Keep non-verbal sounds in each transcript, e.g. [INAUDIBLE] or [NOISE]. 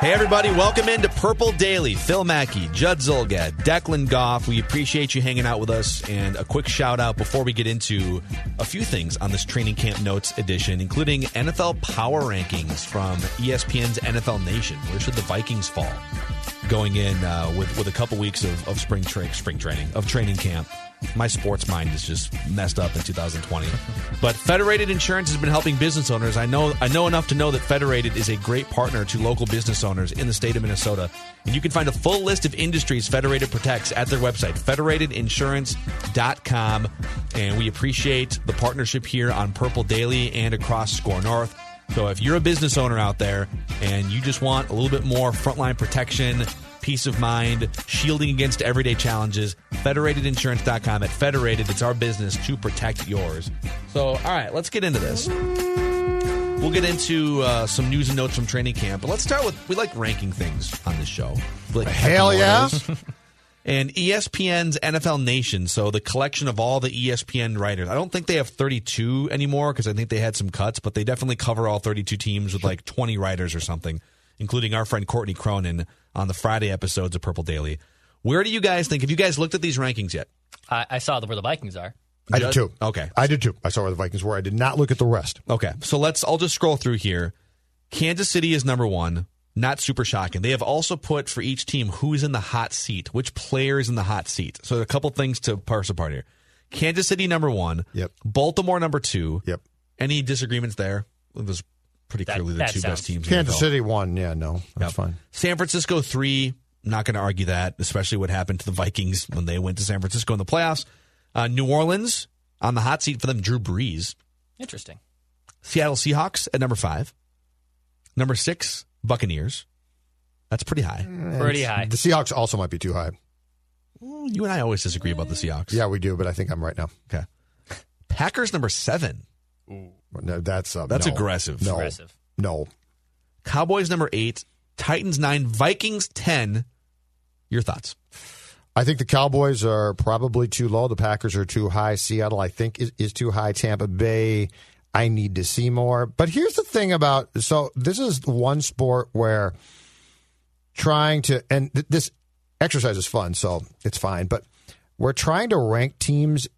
Hey, everybody, welcome into Purple Daily. Phil Mackey, Judd Zulgad, Declan Goff. We appreciate you hanging out with us. And a quick shout out before we get into a few things on this Training Camp Notes edition, including NFL Power Rankings from ESPN's NFL Nation. Where should the Vikings fall? Going in uh, with, with a couple weeks of, of spring, tra- spring training, of training camp. My sports mind is just messed up in 2020. But Federated Insurance has been helping business owners. I know I know enough to know that Federated is a great partner to local business owners in the state of Minnesota. And you can find a full list of industries Federated protects at their website, federatedinsurance.com. And we appreciate the partnership here on Purple Daily and across SKOR North. So if you're a business owner out there and you just want a little bit more frontline protection, peace of mind, shielding against everyday challenges, federatedinsurance.com. At Federated, it's our business to protect yours. So, all right, let's get into this. We'll get into uh, some news and notes from training camp, but let's start with we like ranking things on this show. We like Hell yeah. and ESPN's NFL Nation, so the collection of all the ESPN writers. I don't think they have 32 anymore because I think they had some cuts, but they definitely cover all 32 teams with like 20 writers or something, including our friend Courtney Cronin on the Friday episodes of Purple Daily. Where do you guys think? Have you guys looked at these rankings yet? I, I saw where the Vikings are. I did too. Okay. I did too. I saw where the Vikings were. I did not look at the rest. Okay, so let's. I'll just scroll through here. Kansas City is number one. Not super shocking. They have also put for each team who's in the hot seat, which player is in the hot seat. So a couple things to parse apart here. Kansas City number one. Yep. Baltimore number two. Yep. Any disagreements there? It was pretty That- clearly the two sounds- best teams. in the Kansas City won. Yeah, no, that's Yep. fine. San Francisco three. Not going to argue that, especially what happened to the Vikings when they went to San Francisco in the playoffs. Uh, New Orleans on the hot seat for them. Drew Brees. Interesting. Seattle Seahawks at number five. Number six, Buccaneers. That's pretty high. Pretty high. The Seahawks also might be too high. Mm, You and I always disagree about the Seahawks. Yeah, we do, but I think I'm right now. Okay. Packers number seven. No, that's uh, That's no. aggressive. No, Aggressive. no. Cowboys number eight. Titans nine. Vikings ten. Your thoughts? I think the Cowboys are probably too low. The Packers are too high. Seattle, I think, is, is too high. Tampa Bay, I need to see more. But here's the thing about so this is one sport where trying to and th- this exercise is fun, so it's fine. But we're trying to rank teams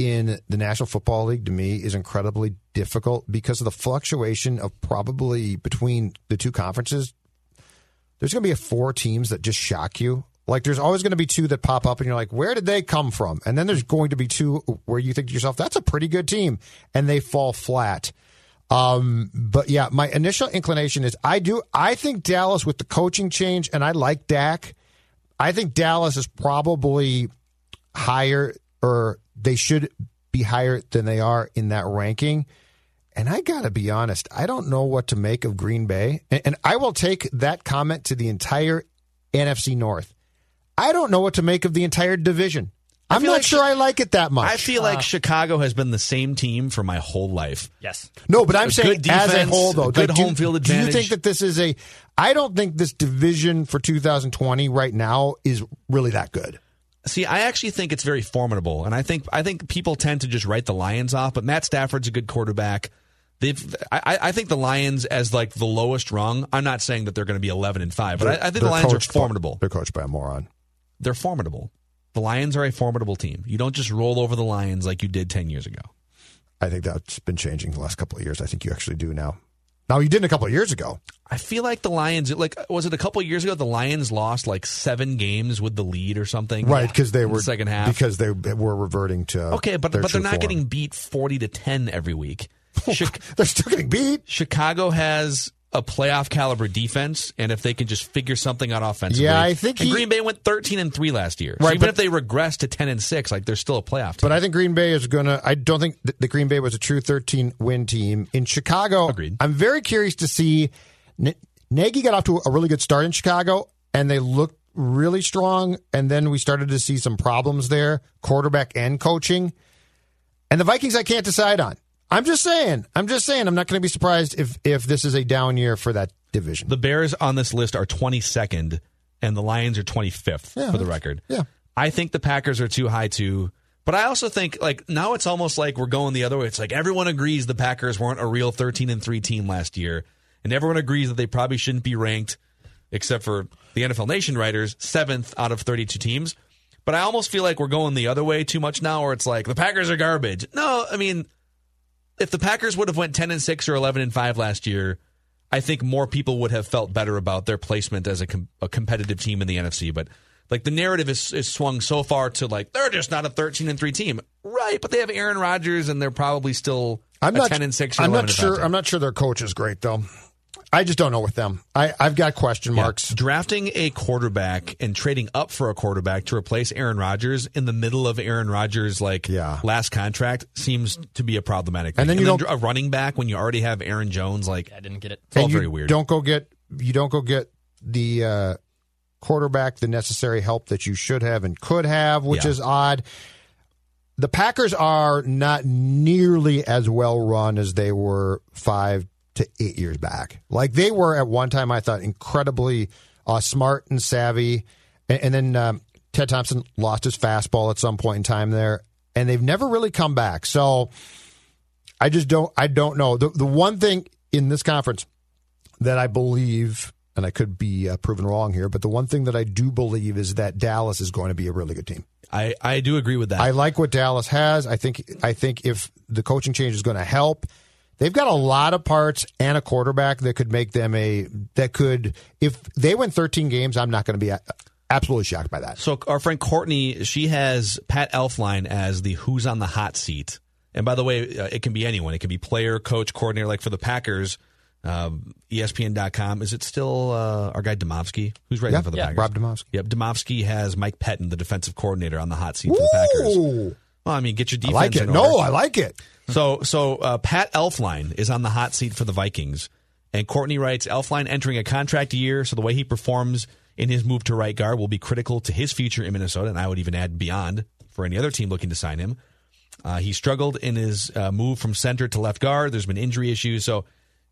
in the National Football League to me is incredibly difficult because of the fluctuation of probably between the two conferences. There's going to be four teams that just shock you. Like there's always going to be two that pop up and you're like, where did they come from? And then there's going to be two where you think to yourself, that's a pretty good team, and they fall flat. Um, but yeah, my initial inclination is I do I think Dallas with the coaching change, and I like Dak. I think Dallas is probably higher, or they should be higher than they are in that ranking. And I got to be honest, I don't know what to make of Green Bay. And, and I will take that comment to the entire NFC North. I don't know what to make of the entire division. I'm not like sure I like it that much. I feel like uh. Chicago has been the same team for my whole life. Yes. No, but I'm A saying good as a defense, whole, though, a good like, do- home field Do you think that this is a? I don't think this division for 2020 right now is really that good. See, I actually think it's very formidable, and I think I think people tend to just write the Lions off. But Matt Stafford's a good quarterback. They've, I, I think the Lions as like the lowest rung. I'm not saying that they're going to be 11 and five, but I, I think the Lions are by- formidable. they're coached by a moron. They're formidable. The Lions are a formidable team. You don't just roll over the Lions like you did 10 years ago. I think that's been changing the last couple of years. I think you actually do now. Now you didn't a couple of years ago. I feel like the Lions, like was it a couple of years ago? The Lions lost like seven games with the lead or something, Right, because they in the were second half. because they were reverting to okay, but but they're not form. getting beat forty to ten every week. [LAUGHS] Chi- they're still getting beat. Chicago has a playoff caliber defense, and if they can just figure something out offensively, Yeah, I think and he- Green Bay went thirteen and three last year. so Right, even but- if they regress to ten and six, like they're still a playoff team. But I think Green Bay is going to. I don't think th- the Green Bay was a true 13 win team in Chicago. Agreed. I'm very curious to see. Nagy got off to a really good start in Chicago, and they looked really strong. And then we started to see some problems there, quarterback and coaching. And the Vikings, I can't decide on. I'm just saying. I'm just saying. I'm not going to be surprised if if this is a down year for that division. the Bears on this list are twenty second, and the Lions are twenty fifth Yeah, for the record. yeah. I think the Packers are too high too. But I also think like now it's almost like we're going the other way. It's like everyone agrees the Packers weren't a real 13 and 3 team last year and everyone agrees that they probably shouldn't be ranked except for the NFL Nation writers 7th out of 32 teams. But I almost feel like we're going the other way too much now where it's like the Packers are garbage. No, I mean if the Packers would have went 10 and 6 or 11 and 5 last year, I think more people would have felt better about their placement as a, com- a competitive team in the NFC. But like the narrative is, is swung so far to like they're just not a 13 and 3 team. Right, but they have Aaron Rodgers and they're probably still I'm a not 10 and 6 or I'm 11 not sure. I'm not sure their coach is great though. I just don't know with them. I I've got question Yeah. marks. Drafting a quarterback and trading up for a quarterback to replace Aaron Rodgers in the middle of Aaron Rodgers' like Yeah. last contract seems to be a problematic. And then you don't- a running back when you already have Aaron Jones. Like I didn't get it. it's all very weird. Don't go get you don't go get the uh, quarterback the necessary help that you should have and could have, which Yeah. is odd. The Packers are not nearly as well run as they were five to eight years back. Like they were at one time, I thought incredibly uh, smart and savvy, and, and then um, Ted Thompson lost his fastball at some point in time there, and they've never really come back. So I just don't. I don't know. The the one thing in this conference that I believe, and I could be uh, proven wrong here, but the one thing that I do believe is that Dallas is going to be a really good team. I, I do agree with that. I like what Dallas has. I think I think if the coaching change is going to help, they've got a lot of parts and a quarterback that could make them a that could if they win 13 games, I'm not going to be absolutely shocked by that. So our friend Courtney, she has Pat Elflein as the who's on the hot seat. And by the way, uh, it can be anyone. It can be player, coach, coordinator. Like for the Packers, um, ESPN.com. Is it still uh, our guy Demovsky who's writing Yeah, for the yeah, Packers? Rob Demovsky. Yep, Demovsky has Mike Pettine, the defensive coordinator, on the hot seat for the Packers. Well, I mean, get your defense. I like it. No. I like it. [LAUGHS] So, so uh, Pat Elflein is on the hot seat for the Vikings, and Courtney writes Elflein entering a contract year, so the way he performs in his move to right guard will be critical to his future in Minnesota, and I would even add beyond for any other team looking to sign him. Uh, he struggled in his uh, move from center to left guard. There's been injury issues. So,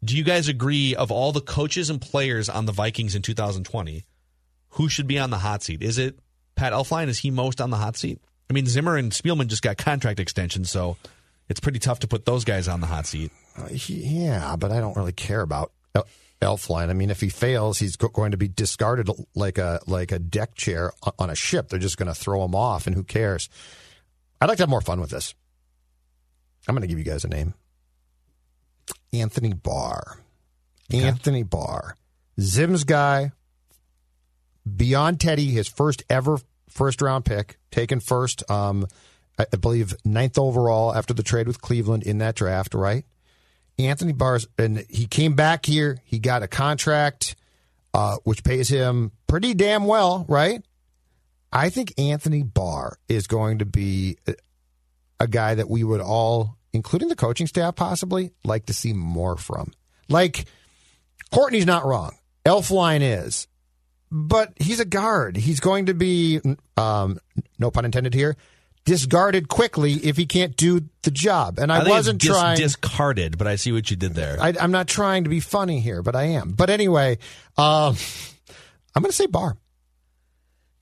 do you guys agree of all the coaches and players on the Vikings in 2020, who should be on the hot seat? Is it Pat Elflein? Is he most on the hot seat? I mean, Zimmer and Spielman just got contract extensions, so it's pretty tough to put those guys on the hot seat. Uh, he- yeah, but I don't really care about El- Elflein. I mean, if he fails, he's go- going to be discarded like a like a deck chair on a ship. They're just going to throw him off, and who cares? I'd like to have more fun with this. I'm going to give you guys a name. Anthony Barr. Anthony Barr. Zim's guy. Beyond Teddy, his first ever first round pick, taken first, um, I I believe ninth overall after the trade with Cleveland in that draft, right? Anthony Barr's, and he came back here. He got a contract, uh, which pays him pretty damn well, right? I think Anthony Barr is going to be a- a guy that we would all, including the coaching staff, possibly like to see more from. Like, Courtney's not wrong. Elflein is, but he's a guard. He's going to be, um, no pun intended here, discarded quickly if he can't do the job. And I, think wasn't it's dis- trying. discarded, but I see what you did there. I, I'm not trying to be funny here, but I am. But anyway, um, I'm going to say Barr.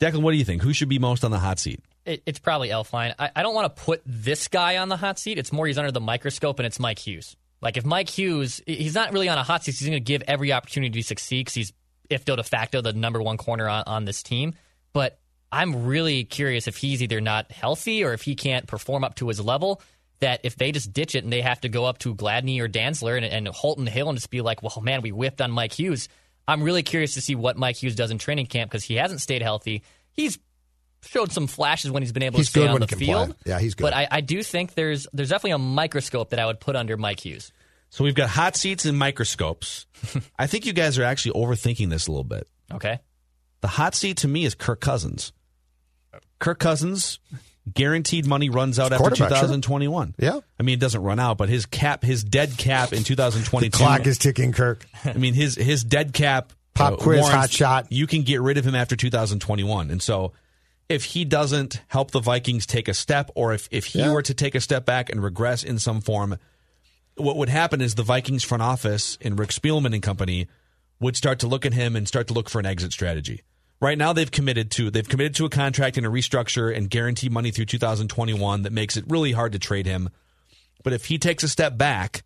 Declan, what do you think? Who should be most on the hot seat? It, it's probably Elflein. I, I don't want to put this guy on the hot seat. It's more he's under the microscope, and it's Mike Hughes. Like if Mike Hughes, he's not really on a hot seat. He's going to give every opportunity to succeed because he's if de facto the number one corner on, on this team. But I'm really curious if he's either not healthy or if he can't perform up to his level. That if they just ditch it and they have to go up to Gladney or Dantzler and, and Holton Hill and just be like, well, man, we whipped on Mike Hughes. I'm really curious to see what Mike Hughes does in training camp because he hasn't stayed healthy. He's showed some flashes when he's been able He's to stay on the field. play. Yeah, he's good. But I, I do think there's there's definitely a microscope that I would put under Mike Hughes. So we've got hot seats and microscopes. [LAUGHS] I think you guys are actually overthinking this a little bit. Okay. The hot seat to me is Kirk Cousins. Kirk Cousins guaranteed money runs out after quarterback, sure. 2021. Yeah. I mean, it doesn't run out, but his cap, his dead cap in 2022. Clock is ticking, Kirk. I mean, his his dead cap. Pop uh, quiz, warrants- hot shot. You can get rid of him after 2021, and so if he doesn't help the Vikings take a step, or if if he Yeah. were to take a step back and regress in some form, what would happen is the Vikings front office and Rick Spielman and company would start to look at him and start to look for an exit strategy. Right now, they've committed to they've committed to a contract and a restructure and guarantee money through 2021 that makes it really hard to trade him. But if he takes a step back,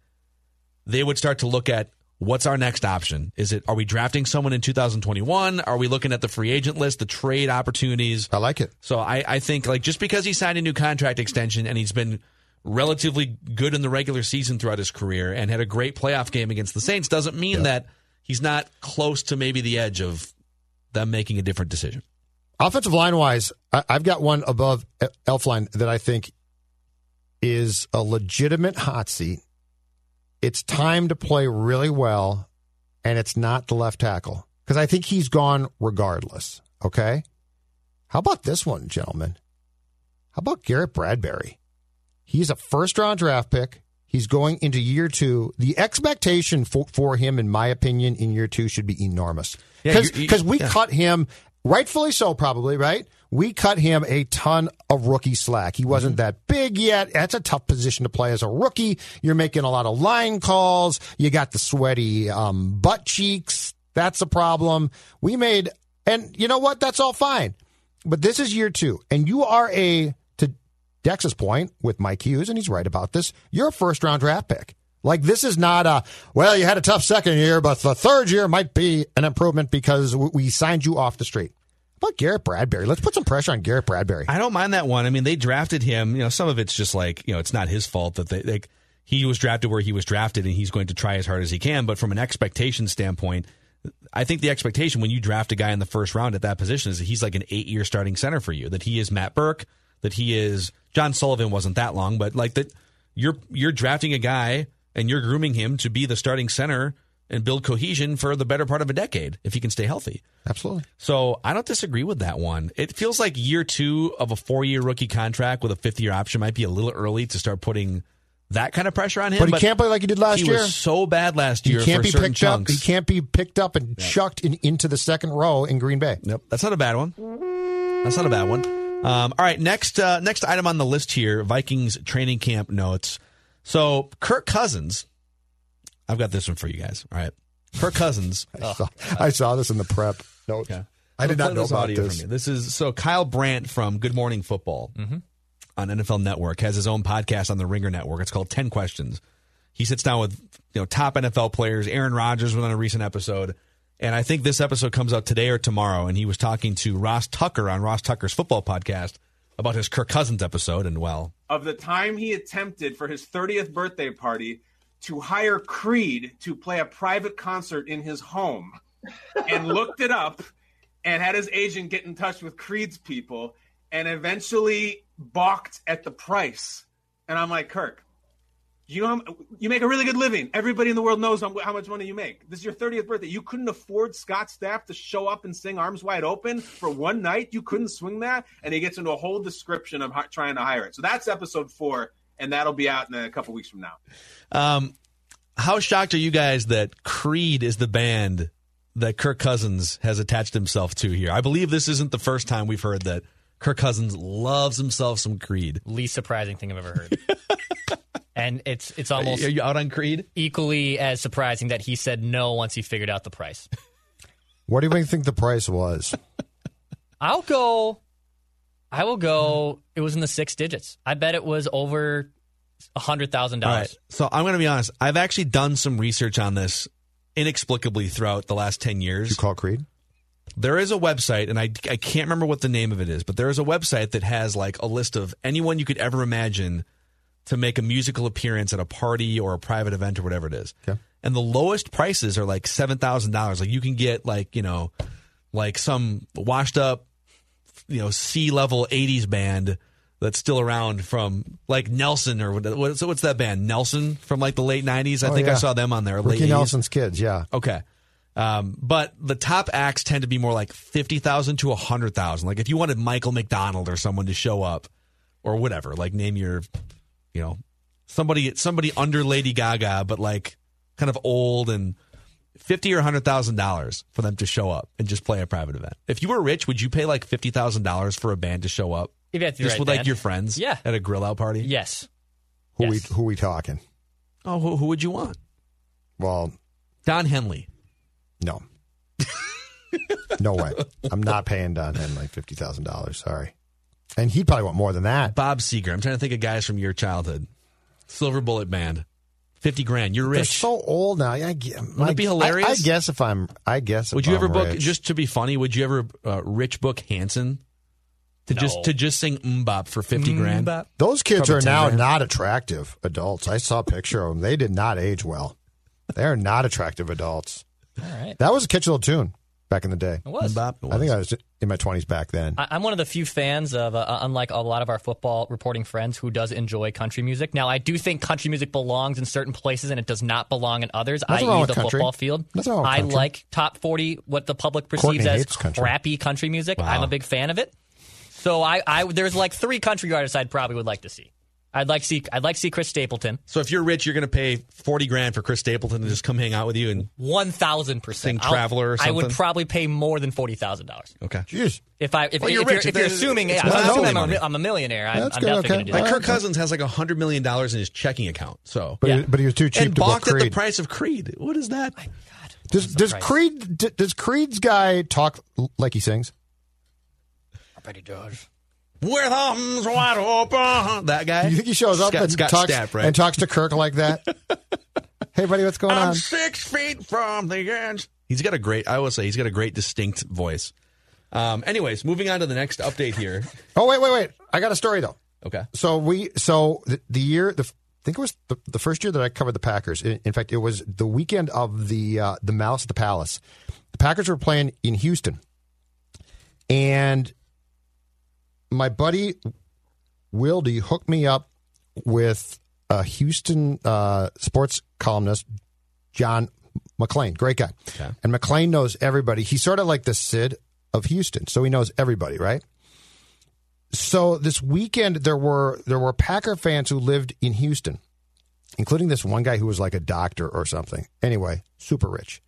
they would start to look at what's our next option. Is it are we drafting someone in 2021? Are we looking at the free agent list, the trade opportunities? I like it. So I, I think like just because he signed a new contract extension and he's been relatively good in the regular season throughout his career and had a great playoff game against the Saints doesn't mean that he's not close to maybe the edge of them making a different decision. Offensive line wise, I've got one above E- Elflein that I think is a legitimate hot seat. It's time to play really well, and it's not the left tackle because I think he's gone regardless. Okay. How about this one, gentlemen? How about Garrett Bradbury? He's a first round draft pick. He's going into year two. The expectation for, for him, in my opinion, in year two should be enormous. Yeah, Because you- we yeah. cut him, rightfully so, probably, right? We cut him a ton of rookie slack. He wasn't Mm-hmm. that big yet. That's a tough position to play as a rookie. You're making a lot of line calls. You got the sweaty um, butt cheeks. That's a problem. We made, and you know what? That's all fine. But this is year two, and you are a, Dex's point with Mike Hughes, and he's right about this, you're a first round draft pick. Like, this is not a, well, you had a tough second year, but the third year might be an improvement because we- signed you off the street. How about Garrett Bradbury? Let's put some pressure on Garrett Bradbury. I don't mind that one. I mean, they drafted him. You know, some of it's just like you know, it's not his fault that they like he was drafted where he was drafted, and he's going to try as hard as he can. But from an expectation standpoint, I think the expectation when you draft a guy in the first round at that position is that he's like an eight-year starting center for you. That he is Matt Birk. That he is John Sullivan wasn't that long, but like that you're you're drafting a guy and you're grooming him to be the starting center and build cohesion for the better part of a decade if he can stay healthy. Absolutely. So I don't disagree with that one. It feels like year two of a four year rookie contract with a fifth year option might be a little early to start putting that kind of pressure on him. But he can't play like he did last he year. was so bad last year. He can't be picked up. He can't be picked up and chucked in, into the second row in Green Bay. Nope, that's not a bad one. That's not a bad one. Um, all right, next uh, next item on the list here: Vikings training camp notes. So Kirk Cousins, I've got this one for you guys. All right, Kirk Cousins. [LAUGHS] I, saw, I saw this in the prep notes. Okay. I did not know this about this. From you. This is so Kyle Brandt from Good Morning Football on NFL Network has his own podcast on the Ringer Network. It's called Ten Questions. He sits down with you know top NFL players. Aaron Rodgers was on a recent episode, and I think this episode comes out today or tomorrow. And he was talking to Ross Tucker on Ross Tucker's football podcast about his Kirk Cousins episode. And well, of the time he attempted for his 30th birthday party to hire Creed to play a private concert in his home and [LAUGHS] looked it up and had his agent get in touch with Creed's people and eventually balked at the price. And I'm like, Kirk, you know, you make a really good living. Everybody in the world knows how how much money you make. This is your 30th birthday. You couldn't afford Scott Stapp to show up and sing Arms Wide Open for one night. You couldn't swing that. And he gets into a whole description of trying to hire it. So that's episode four, and that'll be out in a couple weeks from now. um, how shocked are you guys that Creed is the band that Kirk Cousins has attached himself to here? I believe this isn't the first time we've heard that Kirk Cousins loves himself some Creed. Least surprising thing I've ever heard. [LAUGHS] and it's it's almost Are you out on Creed? equally as surprising that he said no once he figured out the price. [LAUGHS] What do you think the price was? [LAUGHS] I'll go. I will go. It was in the six digits. I bet it was over a hundred thousand All right. dollars. So I'm going to be honest. I've actually done some research on this inexplicably throughout the last 10 years. You call Creed? There is a website, and I, I can't remember what the name of it is, but there is a website that has like a list of anyone you could ever imagine to make a musical appearance at a party or a private event or whatever it is. Okay. And the lowest prices are like seven thousand dollars. Like you can get like you know, like some washed up, you know, C level '80s band that's still around from like Nelson or what's what's that band Nelson from like the late '90s. I Oh, think I saw them on there. Ricky late 80s. Nelson's kids, yeah. Okay. Um, but the top acts tend to be more like 50,000 to a 100,000. Like if you wanted Michael McDonald or someone to show up or whatever, like name your, you know, somebody, somebody under Lady Gaga, but like kind of old and 50 or $100,000 for them to show up and just play a private event. If you were rich, would you pay like $50,000 for a band to show up? If you had the just right with like band. your friends Yeah. at a grill out party? Yes. Who Yes. we who we talking? Oh, who, who would you want? Well, Don Henley. no. [LAUGHS] no way. I'm not paying Don Henley fifty thousand dollars. Sorry. And he'd probably want more than that. Bob Seger. I'm trying to think of guys from your childhood. Silver Bullet Band. 50 grand. You're rich. They're so old now. I, get- Wouldn't it be hilarious? I, guess if I'm, I guess. would you ever I'm book rich. just to be funny? Would you ever uh, rich book Hanson to just to just sing MMMBop for fifty grand? Those kids Probably are now grand. not attractive adults. I saw a picture of them. They did not age well. They are not attractive adults. All right. That was a catchy little tune back in the day. It was. MMMBop I think. I was in my twenties back then. I- I'm one of the few fans of, uh, unlike a lot of our football reporting friends, who does enjoy country music. Now, I do think country music belongs in certain places and it does not belong in others, Nothing i.e., the country. football field. Nothing wrong with I country. like top 40, what the public Courtney perceives as country. crappy country music. Wow. I'm a big fan of it. So I, I, there's like three country artists I'd probably would like to see. I'd like to see, I'd like to see Chris Stapleton, So if you're rich, you're going to pay forty grand for Chris Stapleton to just come hang out with you and one thousand percent Traveler or I would probably pay more than forty thousand dollars. okay. Jeez. If I, if, Well, if, you're you're, rich. if you're It's- assuming, it's yeah, not I'm assuming I'm, a, I'm a millionaire. I'm, That's I'm good, definitely okay. going to do All that. Like right. Kirk Cousins has like a hundred million dollars in his checking account. So But, Yeah. he, but he was too cheap and to book balked at the price of Creed. What is that? My Does does price. Creed does Creed's guy talk like he sings? I bet he does. With arms wide open. That guy. You think he shows up Scott, and Scott talks Stapp, right? and talks to Kirk like that? [LAUGHS] hey, buddy, what's going on? I'm on? six feet from the edge. He's got a great, I will say, he's got a great distinct voice. Um, anyways, moving on to the next update here. [LAUGHS] Oh wait, wait, wait! I got a story though. Okay. So we so the, the year the I think it was the, the first year that I covered the Packers. In, in fact, it was the weekend of the uh, the Malice at the Palace. The Packers were playing in Houston, and my buddy Wildy hooked me up with a Houston uh, sports columnist, John McClain. Great guy. Okay. And McClain knows everybody. He's sort of like the Sid of Houston, so he knows everybody, right? So this weekend there were there were Packer fans who lived in Houston, including this one guy who was like a doctor or something. Anyway, super rich.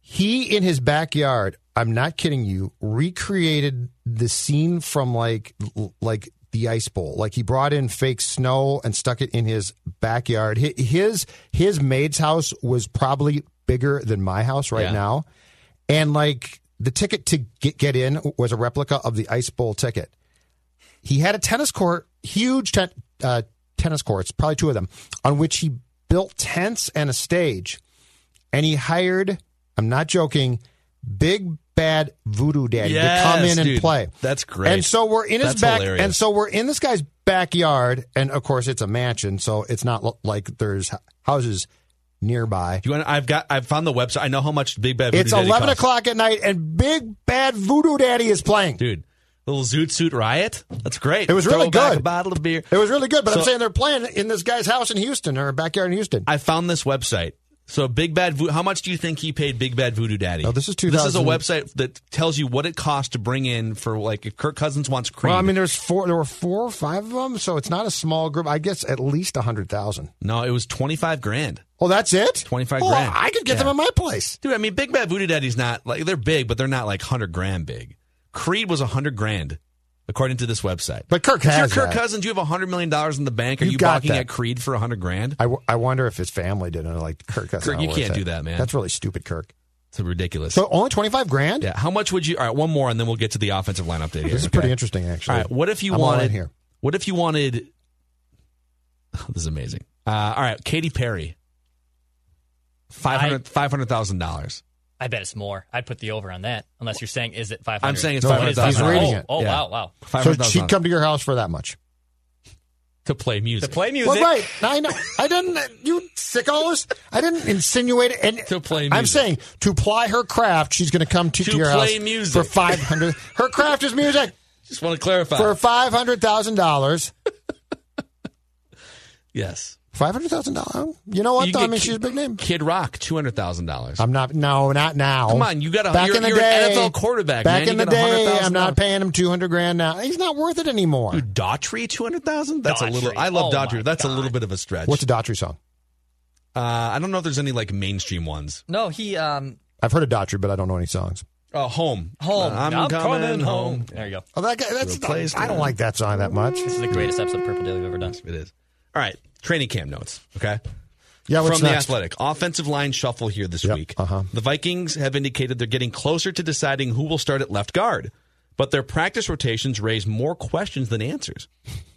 He in his backyard, I'm not kidding you, recreated the scene from like like the ice bowl. Like he brought in fake snow and stuck it in his backyard. His his maid's house was probably bigger than my house right Yeah. now. And like the ticket to get, get in was a replica of the ice bowl ticket. He had a tennis court, huge ten, uh, tennis courts, probably two of them, on which he built tents and a stage. And he hired, I'm not joking, Big Bad Voodoo Daddy to come Yes, in and dude. play. That's great. And so we're in his That's back, hilarious. and so we're in this guy's backyard, and of course it's a mansion, so it's not like there's houses nearby. You want? I've got. I've found the website. I know how much Big Bad. Voodoo It's Daddy 11 costs. o'clock at night, and Big Bad Voodoo Daddy is playing. dude. Little Zoot Suit Riot. That's great. It was really Throw back good. A bottle of beer. It was really good, but I'm saying they're playing in this guy's house in Houston or backyard in Houston. I found this website. So Big Bad Voodoo, how much do you think he paid Big Bad Voodoo Daddy? Oh, this is This is a website that tells you what it costs to bring in for like if Kirk Cousins wants Creed. Well, I mean, there's four. There were four or five of them, so it's not a small group. I guess at least a hundred thousand. no, it was twenty five grand. Oh, that's it. 25 Oh, grand. I could get them Yeah. in my place. Dude, I mean, Big Bad Voodoo Daddy's not like they're big, but they're not like hundred grand big. Creed was a hundred grand, according to this website. But Kirk if you're Kirk that. Cousins, you have a hundred million dollars in the bank. Are You you got balking that. at Creed for a hundred grand? I, w- I wonder if his family didn't like Kirk. That's Kirk, you can't it. do that, man. That's really stupid, Kirk. It's ridiculous. So only twenty five grand. yeah, how much would you? All right, one more, and then we'll get to the offensive line update. Here, This is okay? pretty interesting, actually. All right, what if you I'm all in wanted here? What if you wanted? [LAUGHS] this is amazing. Uh, all right, Katy Perry. Five hundred five hundred thousand dollars. I bet it's more. I'd put the over on that. Unless you're saying, is it 500? I'm saying it's No, five he's hundred thousand. rating oh. Oh, Yeah. wow, wow. Five So she'd come to your house for that much. to play music. To play music. Well, right. I know. I didn't. You sickos. I didn't insinuate and To play I'm saying to ply her craft, she's going to come to, To your play house music. for five hundred. Her craft is music [LAUGHS] Just want to clarify. for five hundred thousand dollars. [LAUGHS] yes. Five hundred thousand dollars. You know what? You though? I get mean, Ki- she's a big name. Kid Rock, two hundred thousand dollars. I'm not. No, not now. Come on, you got a- back you're- in the you're an day. NFL quarterback, Back man. in the get day, I'm not paying him two hundred grand now. He's not worth it anymore. Daughtry, two hundred thousand. That's a little. I love Oh, Daughtry. my That's a little bit of a stretch. What's a Daughtry song? uh, I don't know if there's any like mainstream ones. No, he, um, I've heard of Daughtry, but I don't know any songs. Uh, home, home. Uh, I'm, coming, home. There you go. Oh, that guy. That's. To place I don't like that song that much. This is the greatest episode of Purple Daily we've ever done. It is. All right, training camp notes. Okay. Yeah, From the next? Athletic, offensive line shuffle here this Yep, week. uh-huh. The Vikings have indicated they're getting closer to deciding who will start at left guard, but their practice rotations raise more questions than answers.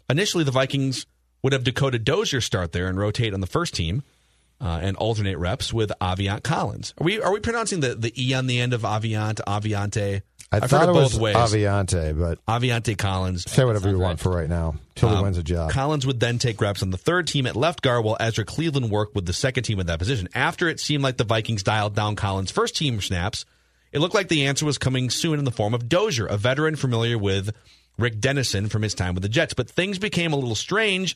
Initially, the Vikings would have Dakota Dozier start there and rotate on the first team uh, and alternate reps with Aviant Collins. Are we are we pronouncing the, the e on the end of Aviant, Aviante? I I've thought it was ways. Aviante, but Aviante Collins. say whatever you want for right now till he Um, wins a job. Collins would then take reps on the third team at left guard while Ezra Cleveland worked with the second team at that position. After it seemed like the Vikings dialed down Collins' first team snaps, it looked like the answer was coming soon in the form of Dozier, a veteran familiar with Rick Dennison from his time with the Jets. But things became a little strange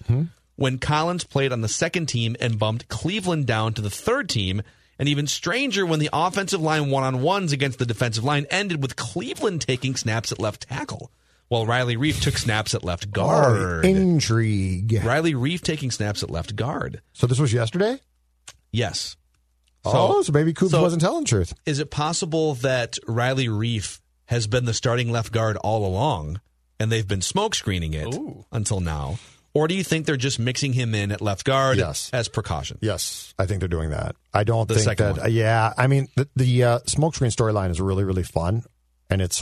when Collins played on the second team and bumped Cleveland down to the third team. And even stranger when the offensive line one on ones against the defensive line ended with Cleveland taking snaps at left tackle, while Riley Reiff took snaps at left guard. Intrigue. Riley Reiff taking snaps at left guard. So this was yesterday. Yes. oh, so maybe Coops so- wasn't telling the truth. Is it possible that Riley Reiff has been the starting left guard all along and they've been smoke screening it until now? Or do you think they're just mixing him in at left guard Yes. as precaution? Yes, I think they're doing that. I don't The think that. one. yeah, I mean the, the uh, smokescreen storyline is really really fun, and it's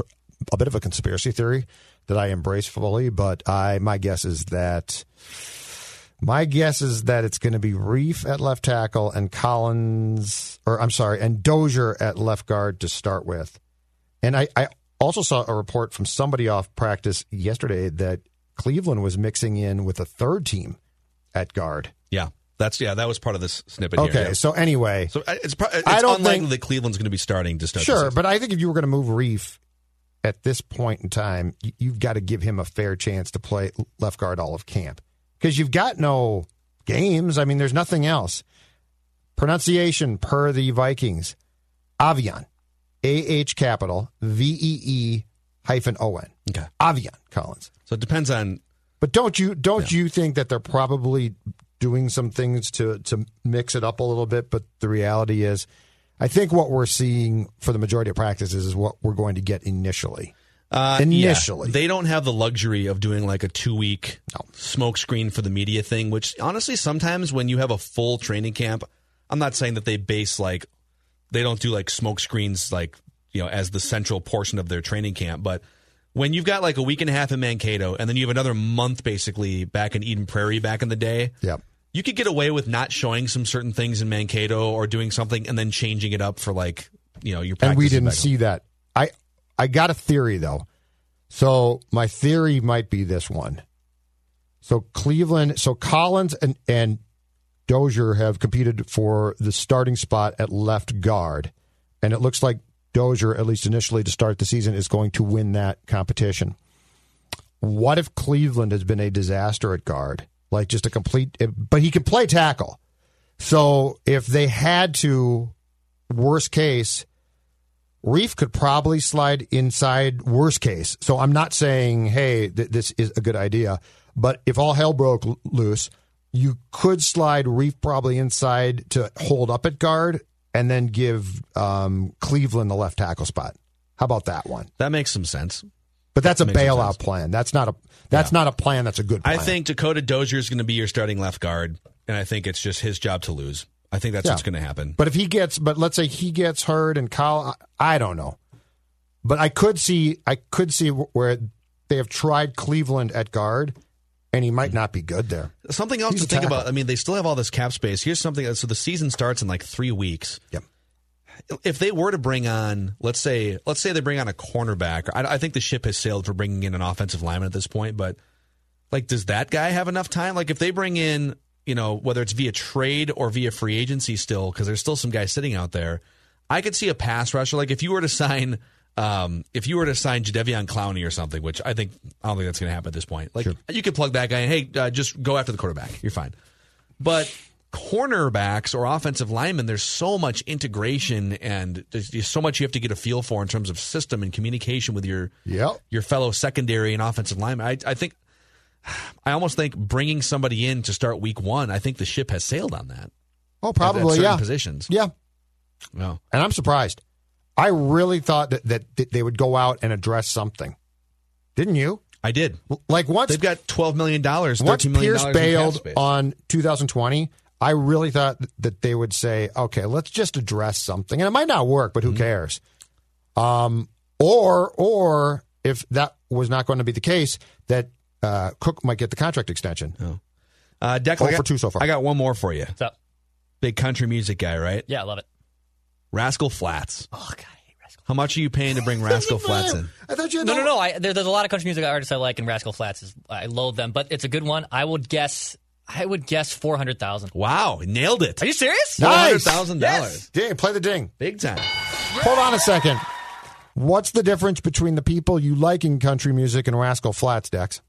a bit of a conspiracy theory that I embrace fully. But I my guess is that my guess is that it's going to be Reiff at left tackle and Collins, or I'm sorry, and Dozier at left guard to start with. And I, I also saw a report from somebody off practice yesterday that Cleveland was mixing in with a third team at guard. Yeah. That's yeah, that was part of this snippet Okay, here. yeah. so anyway, So uh, it's, it's I don't unlikely think- that Cleveland's going to be starting to start. Sure, but I think if you were going to move Reiff at this point in time, you've got to give him a fair chance to play left guard all of camp because you've got no games. I mean, there's nothing else. Pronunciation per the Vikings: Avian, A H capital V E E hyphen O N. Okay. Avian Collins. So it depends on But don't you don't you think that they're probably doing some things to to mix it up a little bit? But the reality is, I think what we're seeing for the majority of practices is what we're going to get initially. Uh, Initially. yeah. they don't have the luxury of doing like a two week smoke screen for the media thing. Which honestly, sometimes when you have a full training camp, I'm not saying that they base like they don't do like smoke screens like you know as the central portion of their training camp, but when you've got like a week and a half in Mankato and then you have another month basically back in Eden Prairie back in the day, Yep. you could get away with not showing some certain things in Mankato or doing something and then changing it up for like you know your And we didn't home. see that. I I got a theory though. So my theory might be this one. So Cleveland, so Collins and and Dozier have competed for the starting spot at left guard, and it looks like Dozier, at least initially to start the season, is going to win that competition. What if Cleveland has been a disaster at guard, like just a complete? But he can play tackle. So if they had to, worst case, Reiff could probably slide inside worst case. So I'm not saying, hey, th- this is a good idea. But if all hell broke loose, you could slide Reiff probably inside to hold up at guard and then give um, Cleveland the left tackle spot. How about that one? That makes some sense. But that's a bailout plan. That's not a that's not a plan. That's a good plan. I think Dakota Dozier is going to be your starting left guard, and I think it's just his job to lose. I think that's Yeah. what's going to happen. But if he gets, but let's say he gets hurt and Kyle, I I don't know. But I could see, I could see where they have tried Cleveland at guard, and he might not be good there. Something else He's to think tackle. about. I mean, they still have all this cap space. Here's something. So the season starts in like three weeks. Yep. If they were to bring on, let's say, let's say they bring on a cornerback. I, I think the ship has sailed for bringing in an offensive lineman at this point. But like, does that guy have enough time? Like, if they bring in, you know, whether it's via trade or via free agency, still because there's still some guys sitting out there. I could see a pass rusher. Like, if you were to [LAUGHS] sign. Um, if you were to sign Jadeveon Clowney or something, which I think I don't think that's going to happen at this point, like you could plug that guy in. Hey, uh, just go after the quarterback. You're fine. But cornerbacks or offensive linemen, there's so much integration and there's just so much you have to get a feel for in terms of system and communication with your Yep. your fellow secondary and offensive linemen. I, I think I almost think bringing somebody in to start week one. I think the ship has sailed on that. Oh, at probably, yeah. Positions. Yeah. No. And I'm surprised. I really thought that, that, that they would go out and address something. Didn't you? I did. Like once They've got twelve million dollars, once thirteen million Pierce dollars in cap bailed on 2020, I really thought that they would say, "Okay, let's just address something," and it might not work, but who Mm-hmm. cares? Um, or or if that was not going to be the case, that uh, Cook might get the contract extension. Uh, Declan, Oh I got- for two so far. I got one more for you. What's up? Big country music guy, right? Yeah, I love it. Rascal Flatts. Oh God, I hate Rascal. How much are you paying to bring [LAUGHS] Rascal Flatts in? I thought you had No, the- no, no. I, there, there's a lot of country music artists I like, and Rascal Flatts is I loathe them, but it's a good one. I would guess. I would guess four hundred thousand. Wow, nailed it. Are you serious? Four hundred Nice. thousand dollars. Ding, play the ding. Big time. Hold on a second. What's the difference between the people you like in country music and Rascal Flatts, Dex?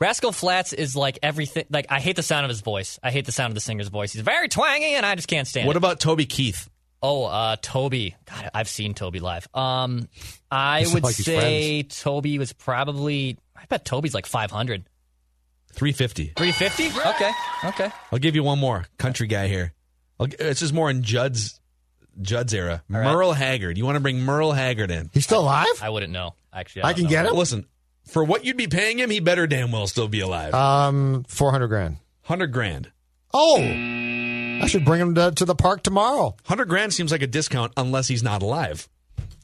Rascal Flatts is like everything. Like I hate the sound of his voice. I hate the sound of the singer's voice. He's very twangy, and I just can't stand it. What it. about Toby Keith? Oh, uh, Toby. God, I've seen Toby live. Um, I would like he's say Toby was probably. I bet Toby's like 500. Three fifty. 350? Okay. Okay. I'll give you one more country guy here. I'll, this is more in Judd's Judd's era. right. Merle Haggard. You want to bring Merle Haggard in? He's still alive? I wouldn't know. Actually, I don't can know. get him. Listen, for what you'd be paying him, he better damn well still be alive. Um, four hundred grand. Hundred grand. Oh, I should bring him to, to the park tomorrow. Hundred grand seems like a discount unless he's not alive.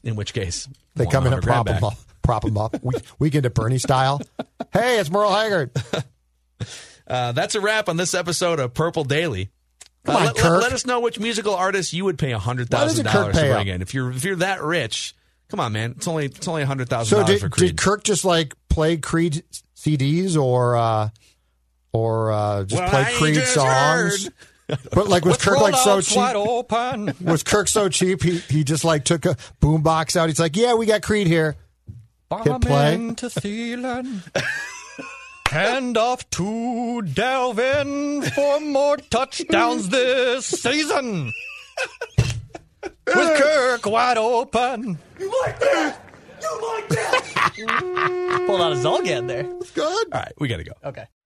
In which case, They come in and prop him up. Prop him up. We, weekend at Bernie style. Hey, it's Merle Haggard. [LAUGHS] Uh, that's a wrap on this episode of Purple Daily. Come Uh, on, let, let- Kirk. let us know which musical artist you would pay hundred thousand dollars to bring up? in. If you're if you're that rich, come on, man. It's only it's only hundred thousand So dollars did, for Creed. did Kirk just like play Creed CDs or uh, or uh, just Well, play I Creed just songs? But like was Kirk like so cheap? open. Was Kirk so cheap? He he just like took a boombox out. He's like, yeah, we got Creed here. Hit play. to Thielen. [LAUGHS] Hand off to Dalvin for more touchdowns this season. With Kirk wide open. You like that? You like that? Pulled out a Zulgad there. It's good. All right, we got to go. Okay.